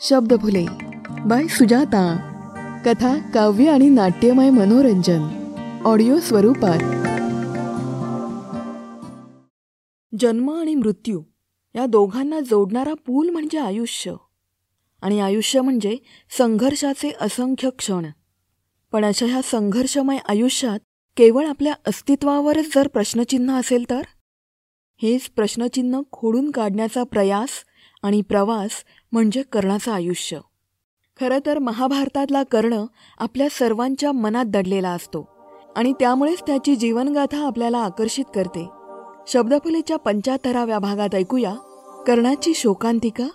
Shabdphule bye Sujata. कथा काव्य आणि नाट्यमय मनोरंजन. ऑडिओ स्वरूपात. जन्म आणि मृत्यू या दोघांना जोडणारा पूल म्हणजे आयुष्य. आणि आयुष्य म्हणजे संघर्षाचे असंख्य क्षण. पण अशा ह्या संघर्षमय आयुष्यात केवळ आपल्या अस्तित्वावरच जर प्रश्नचिन्ह असेल तर? हेच प्रश्नचिन्ह खोडून काढण्याचा प्रयास आणि प्रवास म्हणजे कर्णाचं आयुष्य. खरं तर महाभारतातला कर्ण आपल्या सर्वांच्या मनात दडलेला असतो आणि त्यामुळेच त्याची जीवनगाथा आपल्याला आकर्षित करते. शब्दफुलेच्या पंचाहत्तराव्या भागात ऐकूया कर्णाची शोकांतिका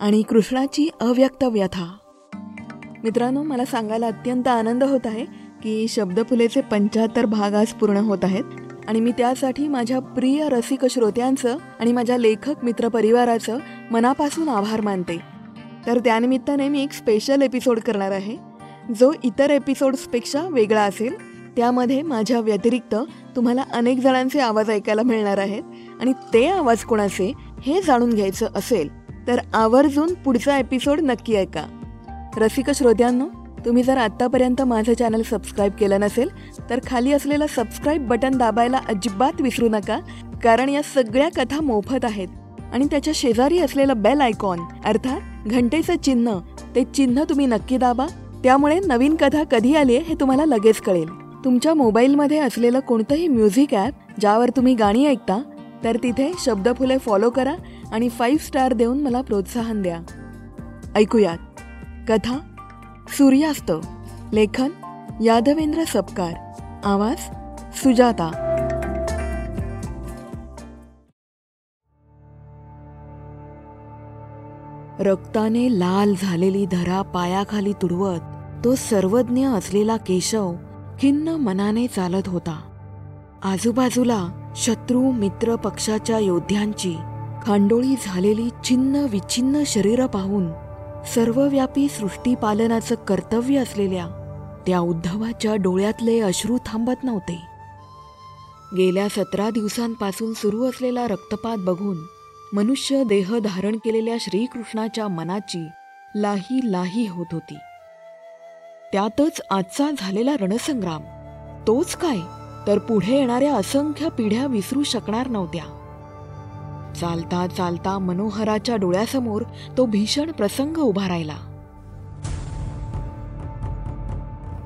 आणि कृष्णाची अव्यक्त व्यथा. मित्रांनो मला सांगायला अत्यंत आनंद होत आहे की शब्दफुलेचे पंच्याहत्तर भाग आज पूर्ण होत आहेत. आणि मी त्यासाठी माझ्या प्रिय रसिक श्रोत्यांचं आणि माझ्या लेखक मित्रपरिवाराचं मनापासून आभार मानते. तर त्यानिमित्ताने मी एक स्पेशल एपिसोड करणार आहे. जो इतर एपिसोड्सपेक्षा वेगळा असेल त्यामध्ये माझ्या व्यतिरिक्त तुम्हाला अनेक जणांचे आवाज ऐकायला मिळणार आहेत आणि ते आवाज कोणाचे हे जाणून घ्यायचं असेल तर आवर्जून पुढचा एपिसोड नक्की ऐका. रसिक श्रोत्यांनो तुम्ही जर आत्तापर्यंत माझं चॅनल सबस्क्राईब केलं नसेल तर खाली असलेलं सबस्क्राईब बटन दाबायला अजिबात विसरू नका कारण या सगळ्या कथा मोफत आहेत. आणि त्याच्या शेजारी असलेलं बेल आयकॉन अर्थात घंटेचं चिन्ह ते चिन्ह तुम्ही नक्की दाबा. त्यामुळे नवीन कथा कधी आली हे तुम्हाला लगेच कळेल. तुमच्या मोबाईलमध्ये असलेलं कोणतंही म्युझिक ॲप ज्यावर तुम्ही गाणी ऐकता तर तिथे शब्दफुले फॉलो करा आणि फाईव्ह स्टार देऊन मला प्रोत्साहन द्या. ऐकूयात. कथा सूर्यास्त लेखन यादवेंद्र सपकार आवाज सुजाता. रक्ताने लाल झालेली धरा पायाखाली तुडवत तो सर्वज्ञ असलेला केशव खिन्न मनाने चालत होता. आजूबाजूला शत्रू मित्र पक्षाच्या योद्ध्यांची खांडोळी झालेली छिन्न विच्छिन्न शरीर पाहून सर्वव्यापी सृष्टीपालनाचं कर्तव्य असलेल्या त्या उद्धवाच्या डोळ्यातले अश्रू थांबत नव्हते. गेल्या सतरा दिवसांपासून सुरू असलेला रक्तपात बघून मनुष्य देह धारण केलेल्या श्रीकृष्णाच्या मनाची लाही लाही होत होती. त्यातच आजचा झालेला रणसंग्राम तोच काय? तर पुढे येणाऱ्या असंख्य पिढ्या विसरू शकणार नव्हत्या. चालता चालता मनोहराच्या डोळ्यासमोर तो भीषण प्रसंग उभा राहिला.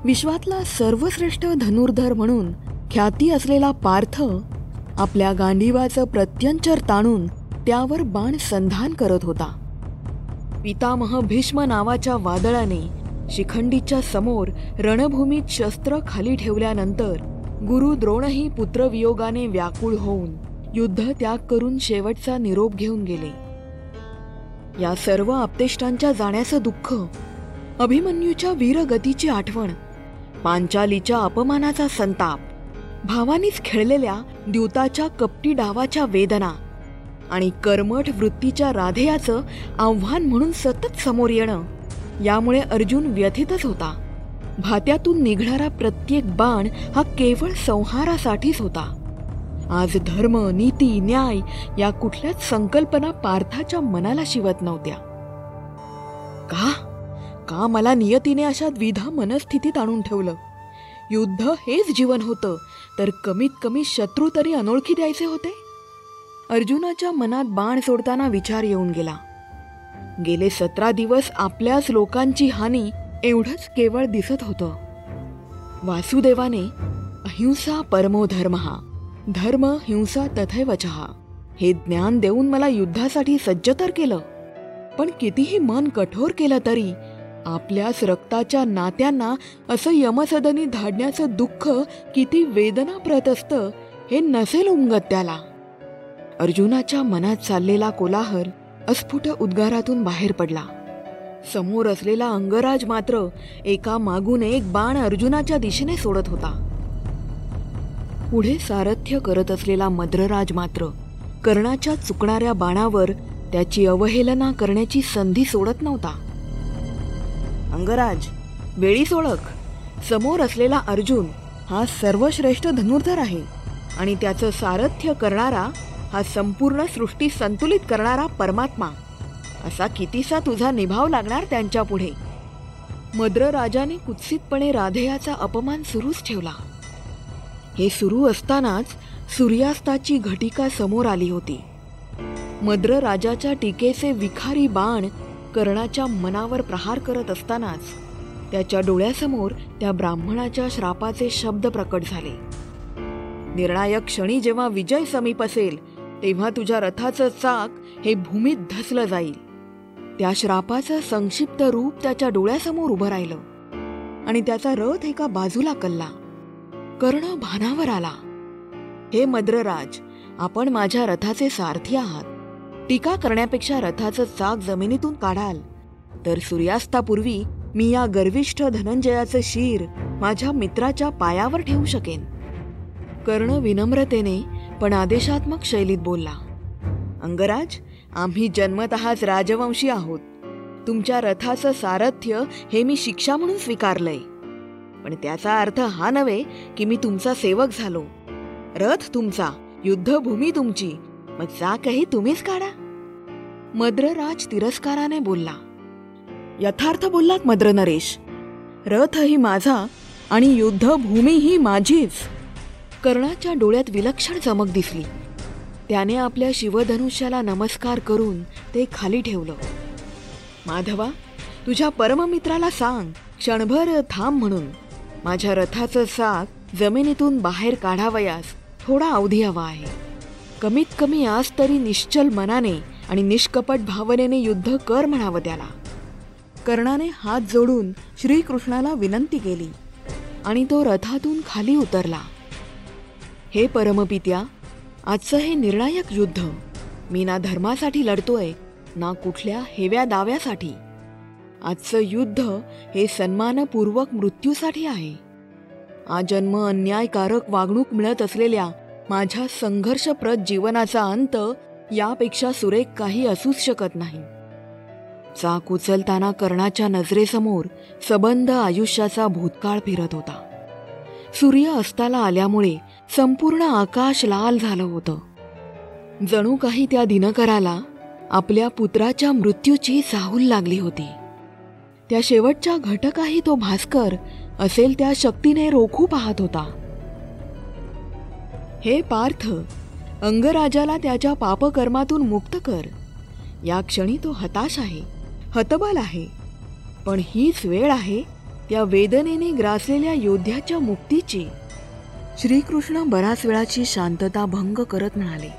विश्वातला सर्वश्रेष्ठ धनुर्धर म्हणून ख्याती असलेला पार्थ आपल्या गांडीवाचं प्रत्यंचर ताणून त्यावर बाण संधान करत होता. पितामह भीष्म नावाच्या वादळाने शिखंडीच्या समोर रणभूमीत शस्त्र खाली ठेवल्यानंतर गुरु द्रोणही पुत्रवियोगाने व्याकुळ होऊन युद्ध त्याग करून शेवटचा निरोप घेऊन गेले. या सर्व आपतेष्टांच्या जाण्याचं दुःख अभिमन्यूच्या वीरगतीची आठवण पांचालीच्या अपमानाचा संताप भावानीच खेळलेल्या द्यूताच्या कपटी डावाच्या वेदना आणि कर्मठ वृत्तीच्या राधेयाचं आव्हान म्हणून सतत समोर येणं यामुळे अर्जुन व्यथितच होता. भात्यातून निघणारा प्रत्येक बाण हा केवळ संहारासाठीच होता. आज धर्म नीती न्याय या कुठल्याच संकल्पना पार्थाच्या मनाला शिवत नव्हत्या. का? का मला नियतीने अशा द्विधा मनस्थितीत आणून ठेवलं? युद्ध हेच जीवन होतं तर कमीत कमी शत्रू तरी अनोळखी द्यायचे होते? अर्जुनाच्या मनात बाण सोडताना विचार येऊन गेला. गेले सतरा दिवस आपल्याच लोकांची हानी एवढंच केवळ दिसत होतं. वासुदेवाने अहिंसा परमो धर्म. हा धर्म हिंसा तथैवचहा हे ज्ञान देऊन मला युद्धासाठी सज्ज तर केलं. पण कितीही मन कठोर केलं तरी आपल्याच रक्ताच्या नात्यांना असं यमसदनी धाडण्याचं दुःख किती वेदनाप्रत असतं हे नसेल उमगत त्याला. अर्जुनाच्या मनात चाललेला कोलाहल अस्फुट उद्गारातून बाहेर पडला. समोर असलेला अंगराज मात्र एका मागून एक बाण अर्जुनाच्या दिशेने सोडत होता. पुढे सारथ्य करत असलेला मद्रराज मात्र कर्णाच्या चुकणाऱ्या बाणावर त्याची अवहेलना करण्याची संधी सोडत नव्हता. अंगराज वेळीच ओळख समोर असलेला अर्जुन हा सर्वश्रेष्ठ धनुर्धर आहे आणि त्याचं सारथ्य करणारा हा संपूर्ण सृष्टी संतुलित करणारा परमात्मा. असा कितीसा तुझा निभाव लागणार त्यांच्या पुढे. मद्र राजाने कुत्सितपणे राधेयाचा अपमान सुरूच ठेवला. हे सुरू असतानाच सूर्यास्ताची घटिका समोर आली होती. मद्र राजाच्या टीकेचे विखारी बाण कर्णाच्या मनावर प्रहार करत असतानाच त्याच्या डोळ्यासमोर त्या ब्राह्मणाच्या श्रापाचे शब्द प्रकट झाले. निर्णायक क्षणी जेव्हा विजय समीप असेल तेव्हा तुझ्या रथाचं चाक हे भूमीत धसलं जाईल. त्या श्रापाचं संक्षिप्त रूप त्याच्या डोळ्यासमोर उभं राहिलं आणि त्याचा रथ एका बाजूला कल्ला. कर्ण भानावर आला. हे मद्रराज आपण माझ्या रथाचे सारथी आहात. टीका करण्यापेक्षा रथाचं चाक जमिनीतून काढाल. तर सूर्यास्तापूर्वी मी या गर्विष्ठ धनंजयाचं शिर माझ्या मित्राच्या पायावर ठेवू शकेन. कर्ण विनम्रतेने पण आदेशात्मक शैलीत बोलला अंगराज आम्ही जन्मतःच राजवंशी आहोत. तुमच्या रथाचं सारथ्य हे मी शिक्षा म्हणून स्वीकारलंय. पण त्याचा अर्थ हा नव्हे की मी तुमचा सेवक झालो. रथ तुमचा युद्धभूमी तुमची. मग जा काही तुम्हीच काढा. मद्रराज तिरस्काराने बोलला यथार्थ बोललात मद्र नरेश. रथही माझा आणि युद्धभूमीही माझीच. कर्णाच्या डोळ्यात विलक्षण चमक दिसली. त्याने आपल्या शिवधनुष्याला नमस्कार करून ते खाली ठेवलं. माधवा तुझ्या परममित्राला सांग क्षणभर थांब म्हणून. माझ्या रथाचं साग जमिनीतून बाहेर काढावयास थोडा अवधी हवा आहे. कमीत कमी आज तरी निश्चल मनाने आणि निष्कपट भावनेने युद्ध कर म्हणावं त्याला. कर्णाने हात जोडून श्रीकृष्णाला विनंती केली आणि तो रथातून खाली उतरला. हे परमपित्या आजचं हे निर्णायक युद्ध. मी ना धर्मासाठी लढतोय ना कुठल्या हेव्या दाव्यासाठी. आजचं युद्ध हे सन्मानपूर्वक मृत्यूसाठी आहे. आजन्म अन्यायकारक वागणूक मिळत असलेल्या माझ्या संघर्षप्रद जीवनाचा अंत यापेक्षा सुरेख काही असूच शकत नाही. चाक उचलताना कर्णाच्या नजरेसमोर सबंध आयुष्याचा भूतकाळ फिरत होता. सूर्य अस्ताला आल्यामुळे संपूर्ण आकाश लाल झालं होतं. जणू काही त्या दिनकराला आपल्या पुत्राच्या मृत्यूची चाहूल लागली होती. त्या शेवटच्या घटकाही तो भास्कर असेल त्या शक्तीने रोखू पाहत होता. हे पार्थ अंगराजाला त्याच्या पापकर्मातून मुक्त कर. या क्षणी तो हताश आहे हतबल आहे. पण हीच वेळ आहे त्या वेदनेने ग्रासलेल्या योद्ध्याच्या मुक्तीची. श्रीकृष्ण बराच वेळाची शांतता भंग करत म्हणाले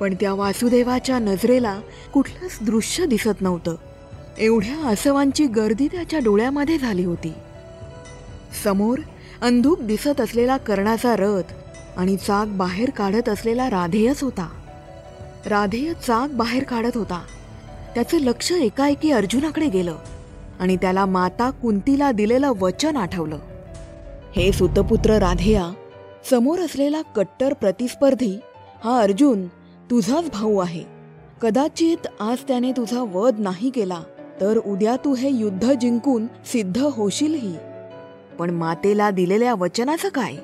पण त्या वासुदेवाच्या नजरेला कुठलंच दृश्य दिसत नव्हतं. एवढ्या आसवांची गर्दी त्याच्या डोळ्यामध्ये झाली होती. समोर अंधूक दिसत असलेला कर्णाचा रथ आणि चाक बाहेर काढत असलेला राधेयच होता. राधेय चाक बाहेर काढत होता. त्याचं लक्ष एकाएकी अर्जुनाकडे गेलं आणि त्याला माता कुंतीला दिलेलं वचन आठवलं. हे सुतपुत्र राधेया समोर असलेला कट्टर प्रतिस्पर्धी हा अर्जुन तुझाच भाऊ आहे. कदाचित आज त्याने तुझा वध नाही केला तर उद्या तू हे युद्ध जिंकून सिद्ध होशीलही. पण मातेला दिलेल्या वचनाचं काय?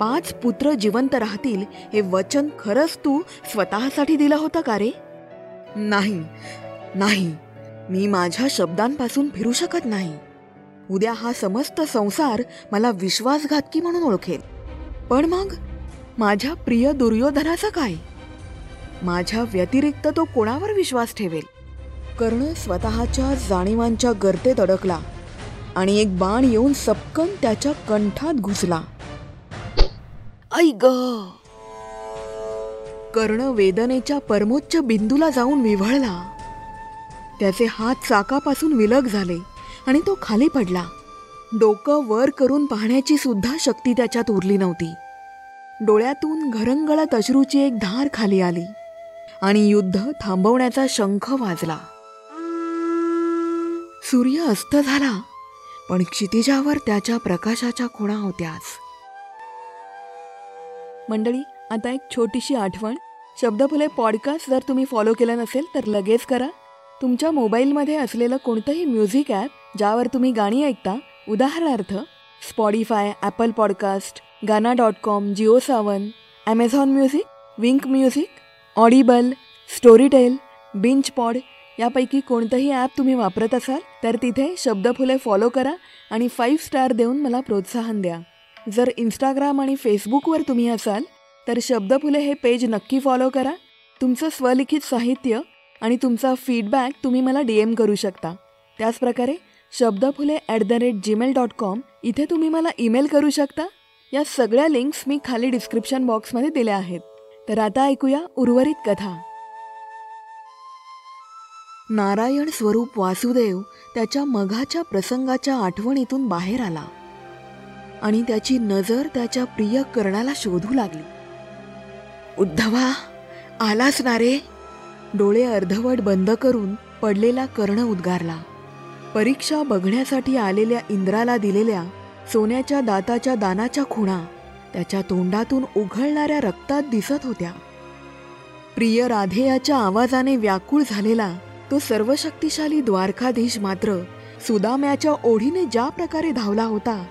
पाच पुत्र जिवंत राहतील हे वचन खरंच तू स्वतःसाठी दिलं होतं का रे? नाही नाही. मी माझ्या शब्दांपासून फिरू शकत नाही. उद्या हा समस्त संसार मला विश्वासघातकी म्हणून ओळखेल. पण मग? माझ्या प्रिय दुर्योधनाचं काय? माझ्या व्यतिरिक्त तो कोणावर विश्वास ठेवेल? कर्ण स्वतःच्या जाणीवांच्या गर्तेत अडकला आणि एक बाण येऊन सपकन त्याच्या कंठात घुसला. ऐ ग! कर्ण वेदनेच्या परमोच्च बिंदूला जाऊन विव्हळला. त्याचे हात चाकापासून विलग झाले आणि तो खाली पडला. डोकं वर करून पाहण्याची सुद्धा शक्ती त्याच्यात उरली नव्हती. डोळ्यातून घरंगळत अश्रूची एक धार खाली आली आणि युद्ध थांबवण्याचा शंख वाजला. सूर्य अस्त झाला. पण क्षितिजावर त्याच्या प्रकाशाच्या खुणा होत्याच. मंडळी आता एक छोटीशी आठवण. शब्दफुले पॉडकास्ट जर तुम्ही फॉलो केलं नसेल तर लगेच करा. तुमच्या मोबाईलमध्ये असलेलं कोणतंही म्युझिक ॲप ज्यावर तुम्ही गाणी ऐकता उदाहरणार्थ Spotify Apple podcast Gaana dot com Jio Saavn Amazon music Wink music Audible Storytel binge pod यापैकी कोणतंही ॲप तुम्ही वापरत असाल तर तिथे शब्दफुले फॉलो करा आणि फाईव्ह स्टार देऊन मला प्रोत्साहन द्या. जर इंस्टाग्राम आणि फेसबुकवर तुम्ही असाल तर शब्दफुले हे पेज नक्की फॉलो करा तुमचं स्वलिखित साहित्य आणि तुमचा फीडबॅक तुम्ही मला डी एम करू शकता. त्याचप्रकारे Shabdaphule at the rate gmail dot com इथे तुम्ही मला ईमेल करू शकता. या सगळ्या लिंक्स मी खाली डिस्क्रिप्शन बॉक्समध्ये दिल्या आहेत. तर आता ऐकूया उर्वरित कथा. नारायण स्वरूप वासुदेव त्याच्या मघाच्या प्रसंगाच्या आठवणीतून बाहेर आला. आणि त्याची नजर त्याच्या प्रिय कर्णाला शोधू लागली. उद्धवा आलास ना रे. डोळे अर्धवट बंद करून पडलेला कर्ण उद्गारला. परीक्षा बघण्यासाठी आलेल्या इंद्राला दिलेल्या सोन्याच्या दाताच्या दानाच्या खुणा त्याच्या तोंडातून उघळणाऱ्या रक्तात दिसत होत्या. प्रिय राधेयाच्या आवाजाने व्याकुळ झालेला तो सर्वशक्तिशाली द्वारकाधीश मात्र सुदाम्याच्या ओढीने ज्या प्रकारे धावला होता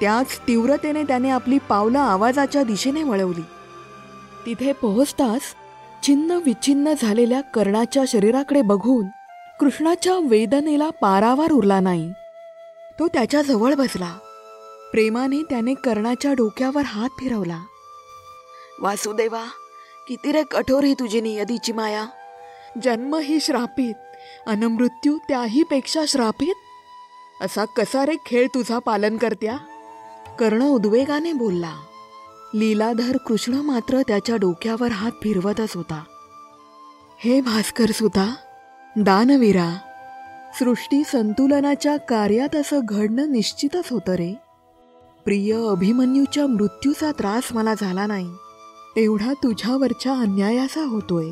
त्याच तीव्रतेने त्याने आपली पावलं आवाजाच्या दिशेने वळवली. तिथे पोहोचताच छिन्न विच्छिन्न झालेल्या कर्णाच्या शरीराकडे बघून कृष्णाच्या वेदनेला पारावार उरला नाही. तो त्याच्याजवळ बसला. प्रेमाने त्याने कर्णाच्या डोक्यावर हात फिरवला. वासुदेवा किती रे कठोर ही तुझी नियतीची माया. जन्म ही श्रापित. अन मृत्यू त्याही पेक्षा श्रापित? असा कसा रे खेळ तुझा पालन करत्या? कर्ण उद्वेगाने बोलला. लीलाधर कृष्ण मात्र त्याच्या डोक्यावर हात फिरवतच होता. हे भास्कर सुता दानवीरा सृष्टी संतुलनाच्या कार्यात असं घडणं निश्चितच होतं रे. प्रिय अभिमन्यूच्या मृत्यूचा त्रास मला झाला नाही. तेवढा तुझ्यावरच्या अन्यायाचा होतोय.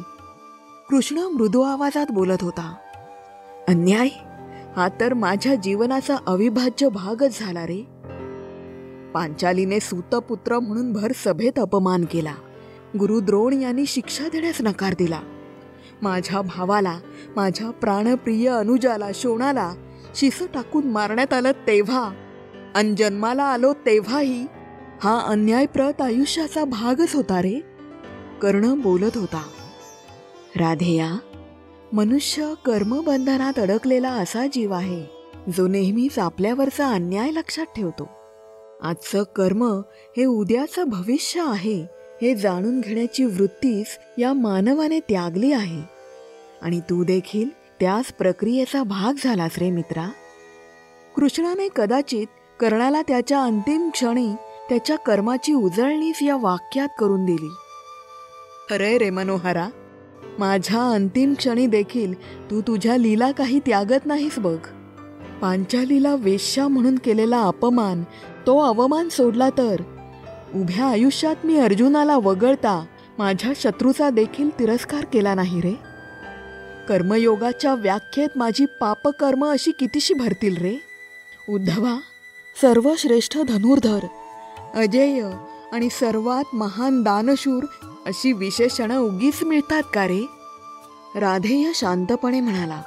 कृष्ण मृदू आवाजात बोलत होता अन्याय हा तर माझ्या जीवनाचा अविभाज्य भागच झाला रे. पांचालीने सूतपुत्र म्हणून भर सभेत अपमान केला. गुरुद्रोण यांनी शिक्षा देण्यास नकार दिला. माझ्या भावाला माझ्या प्राणप्रिय अनुजाला शोणाला शिस टाकून मारण्यात आलं तेव्हा अन जन्माला आलो तेव्हाही हा अन्यायप्रत आयुष्याचा भागच होता रे कर्ण बोलत होता. राधेया मनुष्य कर्मबंधनात अडकलेला असा जीव आहे जो नेहमीच आपल्यावरचा अन्याय लक्षात ठेवतो. आजचं कर्म हे उद्याचं भविष्य आहे हे जाणून घेण्याची वृत्तीच या मानवाने त्यागली आहे. आणि तू देखील त्याच प्रक्रियेचा भाग झालास रे मित्रा. कृष्णाने कदाचित कर्णाला त्याच्या अंतिम क्षणी त्याच्या कर्माची उजळणीच या वाक्यात करून दिली. अरे रे मनोहरा माझ्या अंतिम क्षणी देखील तू तुझ्या लीला काही त्यागत नाहीस बघ. पांचालीला वेश्या म्हणून केलेला अपमान तो अवमान सोडला तर. उभ्या आयुष्यात मी अर्जुनाला वगळता माझ्या शत्रूचा देखील तिरस्कार केला नाही रे. कर्मयोगाच्या व्याख्येत माझी पापकर्म अशी कितीशी भरतील रे? उद्धवा सर्वश्रेष्ठ धनुर्धर अजेय आणि सर्वात महान दानशूर अशी विशेषणं उगीच मिळतात का रे? राधेय शांतपणे म्हणाला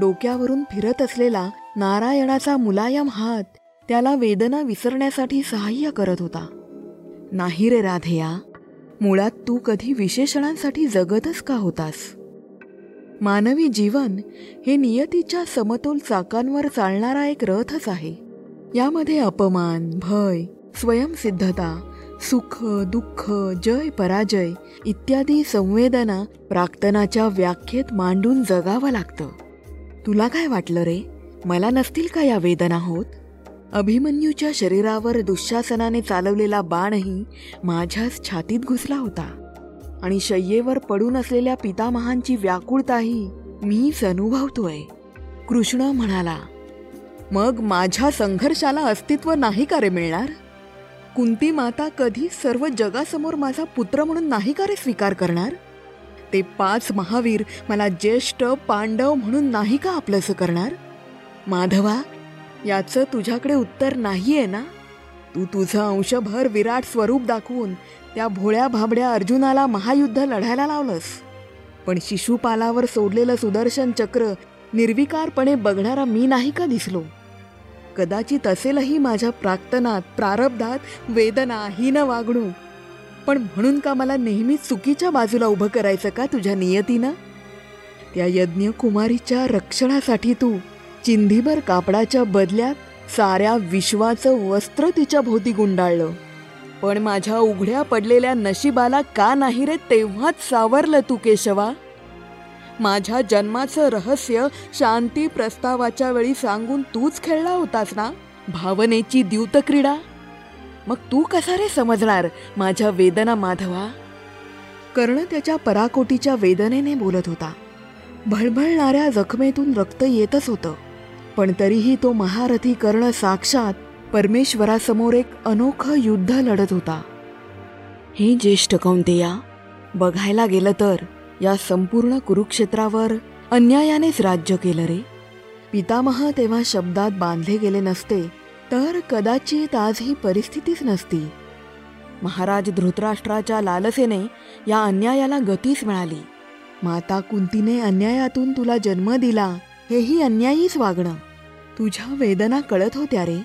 डोक्यावरून फिरत असलेला नारायणाचा मुलायम हात त्याला वेदना विसरण्यासाठी सहाय्य करत होता. नाही रे राधेया मुळात तू कधी विशेषणांसाठी जगतच का होतास? मानवी जीवन हे नियतीच्या समतोल चाकांवर चालणारा एक रथच आहे. यामध्ये अपमान भय स्वयंसिद्धता सुख दुःख जय पराजय इत्यादी संवेदना प्राक्तनाच्या व्याख्येत मांडून जगावं लागतं. तुला काय वाटलं रे? मला नसतील का या वेदना होत? अभिमन्यूच्या शरीरावर दुःशासनाने चालवलेला बाणही माझ्याच छातीत घुसला होता. आणि शय्येवर पडून असलेल्या पितामहांची व्याकुळताही मीच अनुभवतोय. कृष्ण म्हणाला मग माझ्या संघर्षाला अस्तित्व नाही का रे मिळणार? कुंती माता कधी सर्व जगासमोर माझा पुत्र म्हणून नाही का रे स्वीकार करणार? ते पाच महावीर मला ज्येष्ठ पांडव म्हणून नाही का आपलंसं करणार? माधवा याचं तुझ्याकडे उत्तर नाहीये ना? तू तुझं अंशभर विराट स्वरूप दाखवून त्या भोळ्या भाबड्या अर्जुनाला महायुद्ध लढायला लावलंस. पण शिशुपालावर सोडलेलं सुदर्शन चक्र निर्विकारपणे बघणारा मी नाही का दिसलो? कदाचित असेलही माझ्या प्राक्तनात प्रारब्धात वेदना हीन वागणूक पण म्हणून का मला नेहमी चुकीच्या बाजूला उभं करायचं का तुझ्या नियतीनं? त्या यज्ञकुमारीच्या रक्षणासाठी तू चिंधीभर कापडाच्या बदल्यात साऱ्या विश्वाचं वस्त्र तिच्या भोवती गुंडाळलं. पण माझ्या उघड्या पडलेल्या नशिबाला का नाही रे तेव्हाच सावरलं तू केशवा? माझ्या जन्माचं रहस्य शांती प्रस्तावाच्या वेळी सांगून तूच खेळला होतास ना? भावनेची द्यूत क्रीडा मग तू कसा रे समजणार माझ्या वेदना माधवा? कर्ण त्याच्या पराकोटीच्या वेदनेने बोलत होता. भळभळणाऱ्या जखमेतून रक्त येतच होतं. पण तरीही तो महारथी कर्ण साक्षात परमेश्वरासमोर एक अनोखं युद्ध लढत होता. हे ज्येष्ठ कौंतेया बघायला गेलं तर या संपूर्ण कुरुक्षेत्रावर अन्यायानेच राज्य केलं रे. पितामह तेव्हा शब्दात बांधले गेले नसते तर कदाचित आज ही परिस्थितीच नसती. महाराज धृतराष्ट्राच्या लालसेने या अन्यायाला गतीच मिळाली. माता कुंतीने अन्यायातून तुला जन्म दिला हेही अन्यायीच वागणं. तुझ्या वेदना कळत होत्या रे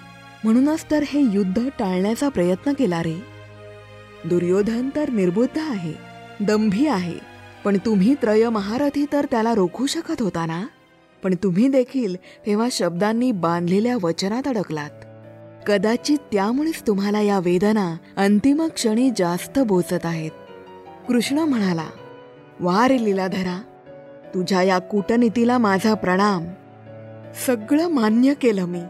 म्हणूनच तर हे युद्ध टाळण्याचा प्रयत्न केला रे. दुर्योधन तर निर्बुद्ध आहे दंभी आहे. पण तुम्ही त्रय महारथी तर त्याला रोखू शकत होता ना? पण तुम्ही देखील तेव्हा शब्दांनी बांधलेल्या वचनात अडकलात. कदाचित त्यामुळेच तुम्हाला या वेदना अंतिम क्षणी जास्त बोचत आहेत. कृष्ण म्हणाला वा रे लीलाधरा तुझ्या या कूटनीतीला माझा प्रणाम. सगळं मान्य केलं मी.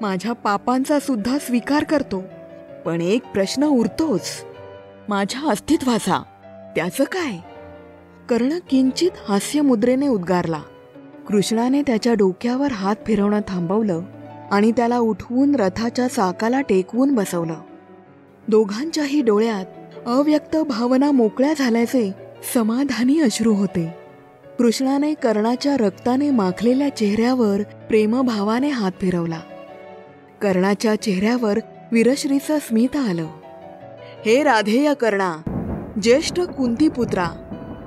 माझ्या पापांचा सुद्धा स्वीकार करतो. पण एक प्रश्न उरतोच. माझ्या अस्तित्वाचा. त्याचं काय? कर्ण किंचित हास्यमुद्रेने उद्गारला. कृष्णाने त्याच्या डोक्यावर हात फिरवणं थांबवलं आणि त्याला उठवून रथाच्या चाकाला टेकवून बसवलं. दोघांच्याही डोळ्यात अव्यक्त भावना मोकळ्या झाल्याचे समाधानी अश्रू होते. कृष्णाने कर्णाच्या रक्ताने माखलेल्या चेहऱ्यावर प्रेमभावाने हात फिरवला. कर्णाच्या चेहऱ्यावर वीरश्रीचं स्मित आलं. हे राधेय कर्णा ज्येष्ठ कुंतीपुत्रा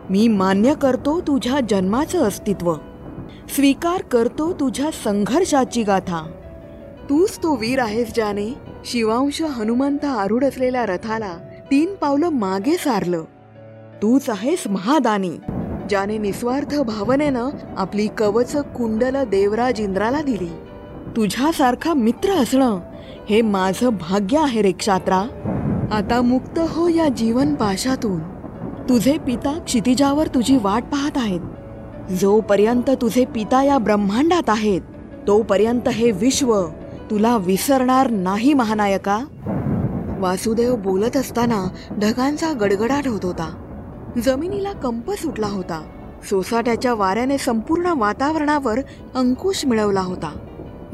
मी मान्य करतो तुझ्या जन्माचं अस्तित्व. स्वीकार करतो तुझ्या संघर्षाची गाथा. तूच तो वीर आहेस ज्याने शिवांश हनुमंत आरूढ असलेल्या रथाला तीन पावलं मागे सारलं. तूच आहेस महादानी ज्याने निस्वार्थ भावनेनं आपली कवच कुंडल देवराज इंद्राला दिली. तुझ्यासारखा मित्र असणं हे माझं भाग्य आहे रेक्षात्रा आता मुक्त हो या जीवन पाशातून. तुझे पिता क्षितिजावर तुझी वाट पाहत आहेत. जोपर्यंत तुझे पिता या ब्रह्मांडात आहेत तोपर्यंत हे विश्व तुला विसरणार नाही महानायका. वासुदेव बोलत असताना ढगांचा गडगडाट होत होता. जमिनीला कंप सुटला होता. सोसाट्याच्या वाऱ्याने संपूर्ण वातावरणावर अंकुश मिळवला होता.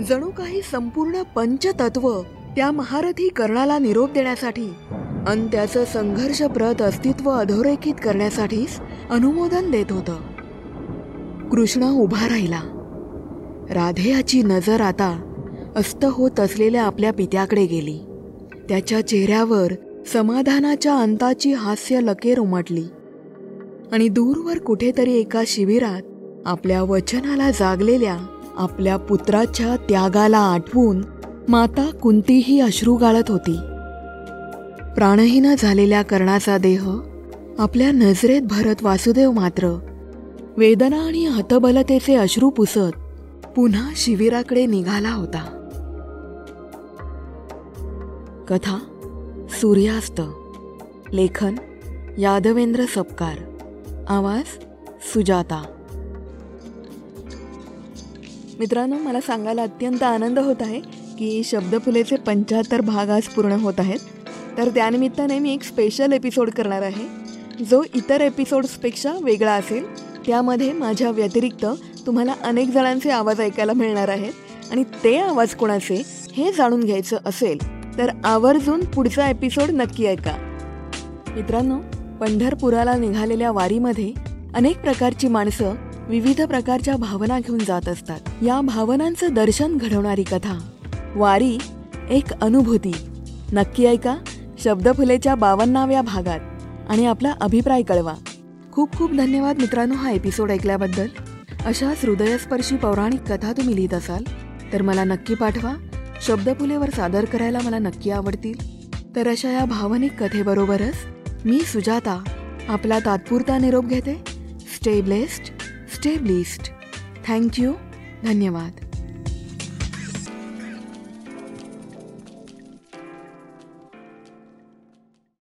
जणू काही संपूर्ण पंचतत्व त्या महारथी कर्णाला निरोप देण्यासाठी अन त्याचं संघर्षप्रत अस्तित्व अधोरेखित करण्यासाठीच अनुमोदन देत होतं. कृष्ण उभा राहिला. राधेयाची नजर आता अस्त होत असलेल्या आपल्या पित्याकडे गेली. त्याच्या चेहऱ्यावर समाधानाच्या अंताची हास्य लकेर उमटली. आणि दूरवर कुठेतरी एका शिबिरात आपल्या वचनाला जागलेल्या आपल्या पुत्राच्या त्यागाला आठवून माता कुंतीही अश्रू गाळत होती. प्राणहीन झालेल्या कर्णाचा देह आपल्या नजरेत भरत वासुदेव मात्र. वेदना आणि हतबलतेचे अश्रू पुसत पुन्हा शिबिराकडे निघाला होता. कथा सूर्यास्त. लेखन यादवेंद्र सपकार आवाज सुजाता. मित्रांनो मला सांगायला अत्यंत आनंद होत आहे की शब्दफुलेचे पंच्याहत्तर भाग आज पूर्ण होत आहेत. तर त्यानिमित्ताने मी एक स्पेशल एपिसोड करणार आहे. जो इतर एपिसोड्सपेक्षा वेगळा असेल त्यामध्ये माझ्या व्यतिरिक्त तुम्हाला अनेक जणांचे आवाज ऐकायला मिळणार आहेत आणि ते आवाज कोणाचे हे जाणून घ्यायचं असेल तर आवर्जून पुढचा एपिसोड नक्की ऐका. मित्रांनो पंढरपुराला निघालेल्या वारीमध्ये अनेक प्रकारची माणसं विविध प्रकारच्या भावना घेऊन जात असतात. या भावनांचं दर्शन घडवणारी कथा वारी एक अनुभूती. नक्की ऐका. शब्दफुलेच्या बावन्नाव्या भागात. आणि आपला अभिप्राय कळवा. खूप खूप धन्यवाद मित्रांनो हा एपिसोड ऐकल्याबद्दल. अशाच हृदयस्पर्शी पौराणिक कथा तुम्ही लिहित असाल तर मला नक्की पाठवा. शब्दफुलेवर सादर करायला मला नक्की आवडतील. तर अशा या भावनिक कथेबरोबरच मी सुजाता आपला तात्पुरता निरोप घेते. Stay blessed stay blissed thank you धन्यवाद.